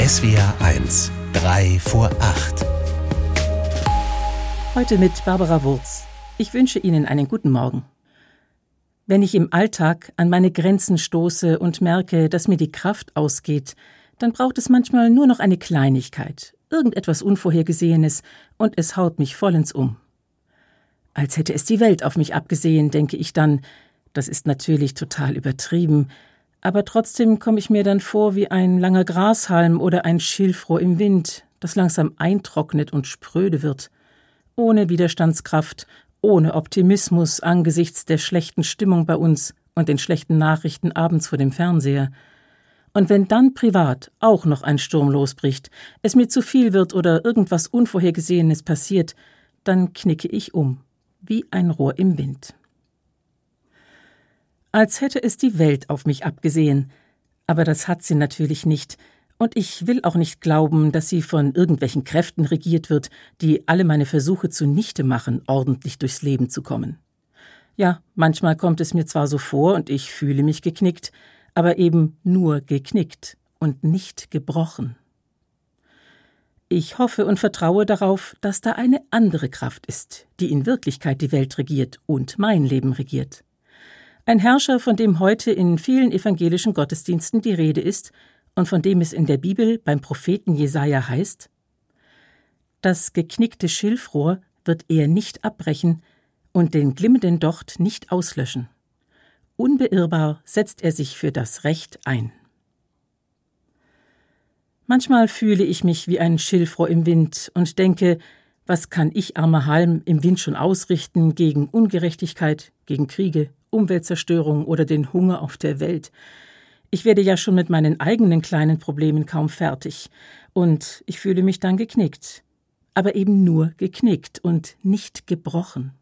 SWR 1, 3 vor 8. Heute mit Barbara Wurz. Ich wünsche Ihnen einen guten Morgen. Wenn ich im Alltag an meine Grenzen stoße und merke, dass mir die Kraft ausgeht, dann braucht es manchmal nur noch eine Kleinigkeit, irgendetwas Unvorhergesehenes, und es haut mich vollends um. Als hätte es die Welt auf mich abgesehen, denke ich dann, das ist natürlich total übertrieben, aber trotzdem komme ich mir dann vor wie ein langer Grashalm oder ein Schilfrohr im Wind, das langsam eintrocknet und spröde wird, ohne Widerstandskraft, ohne Optimismus angesichts der schlechten Stimmung bei uns und den schlechten Nachrichten abends vor dem Fernseher. Und wenn dann privat auch noch ein Sturm losbricht, es mir zu viel wird oder irgendwas Unvorhergesehenes passiert, dann knicke ich um, wie ein Rohr im Wind als hätte es die Welt auf mich abgesehen. Aber das hat sie natürlich nicht, und ich will auch nicht glauben, dass sie von irgendwelchen Kräften regiert wird, die alle meine Versuche zunichte machen, ordentlich durchs Leben zu kommen. Ja, manchmal kommt es mir zwar so vor und ich fühle mich geknickt, aber eben nur geknickt und nicht gebrochen. Ich hoffe und vertraue darauf, dass da eine andere Kraft ist, die in Wirklichkeit die Welt regiert und mein Leben regiert. Ein Herrscher, von dem heute in vielen evangelischen Gottesdiensten die Rede ist und von dem es in der Bibel beim Propheten Jesaja heißt: Das geknickte Schilfrohr wird er nicht abbrechen und den glimmenden Docht nicht auslöschen. Unbeirrbar setzt er sich für das Recht ein. Manchmal fühle ich mich wie ein Schilfrohr im Wind und denke, was kann ich, armer Halm, im Wind schon ausrichten gegen Ungerechtigkeit, gegen Kriege, Umweltzerstörung oder den Hunger auf der Welt. Ich werde ja schon mit meinen eigenen kleinen Problemen kaum fertig, und ich fühle mich dann geknickt, aber eben nur geknickt und nicht gebrochen.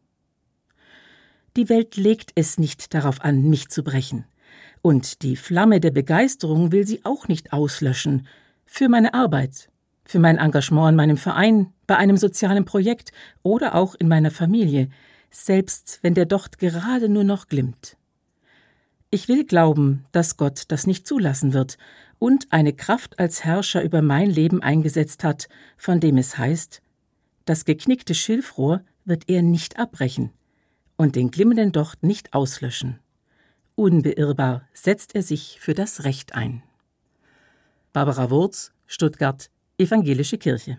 Die Welt legt es nicht darauf an, mich zu brechen, und die Flamme der Begeisterung will sie auch nicht auslöschen, für meine Arbeit, für mein Engagement in meinem Verein, bei einem sozialen Projekt oder auch in meiner Familie, selbst wenn der Docht gerade nur noch glimmt. Ich will glauben, dass Gott das nicht zulassen wird und eine Kraft als Herrscher über mein Leben eingesetzt hat, von dem es heißt, das geknickte Schilfrohr wird er nicht abbrechen und den glimmenden Docht nicht auslöschen. Unbeirrbar setzt er sich für das Recht ein. Barbara Wurz, Stuttgart, Evangelische Kirche.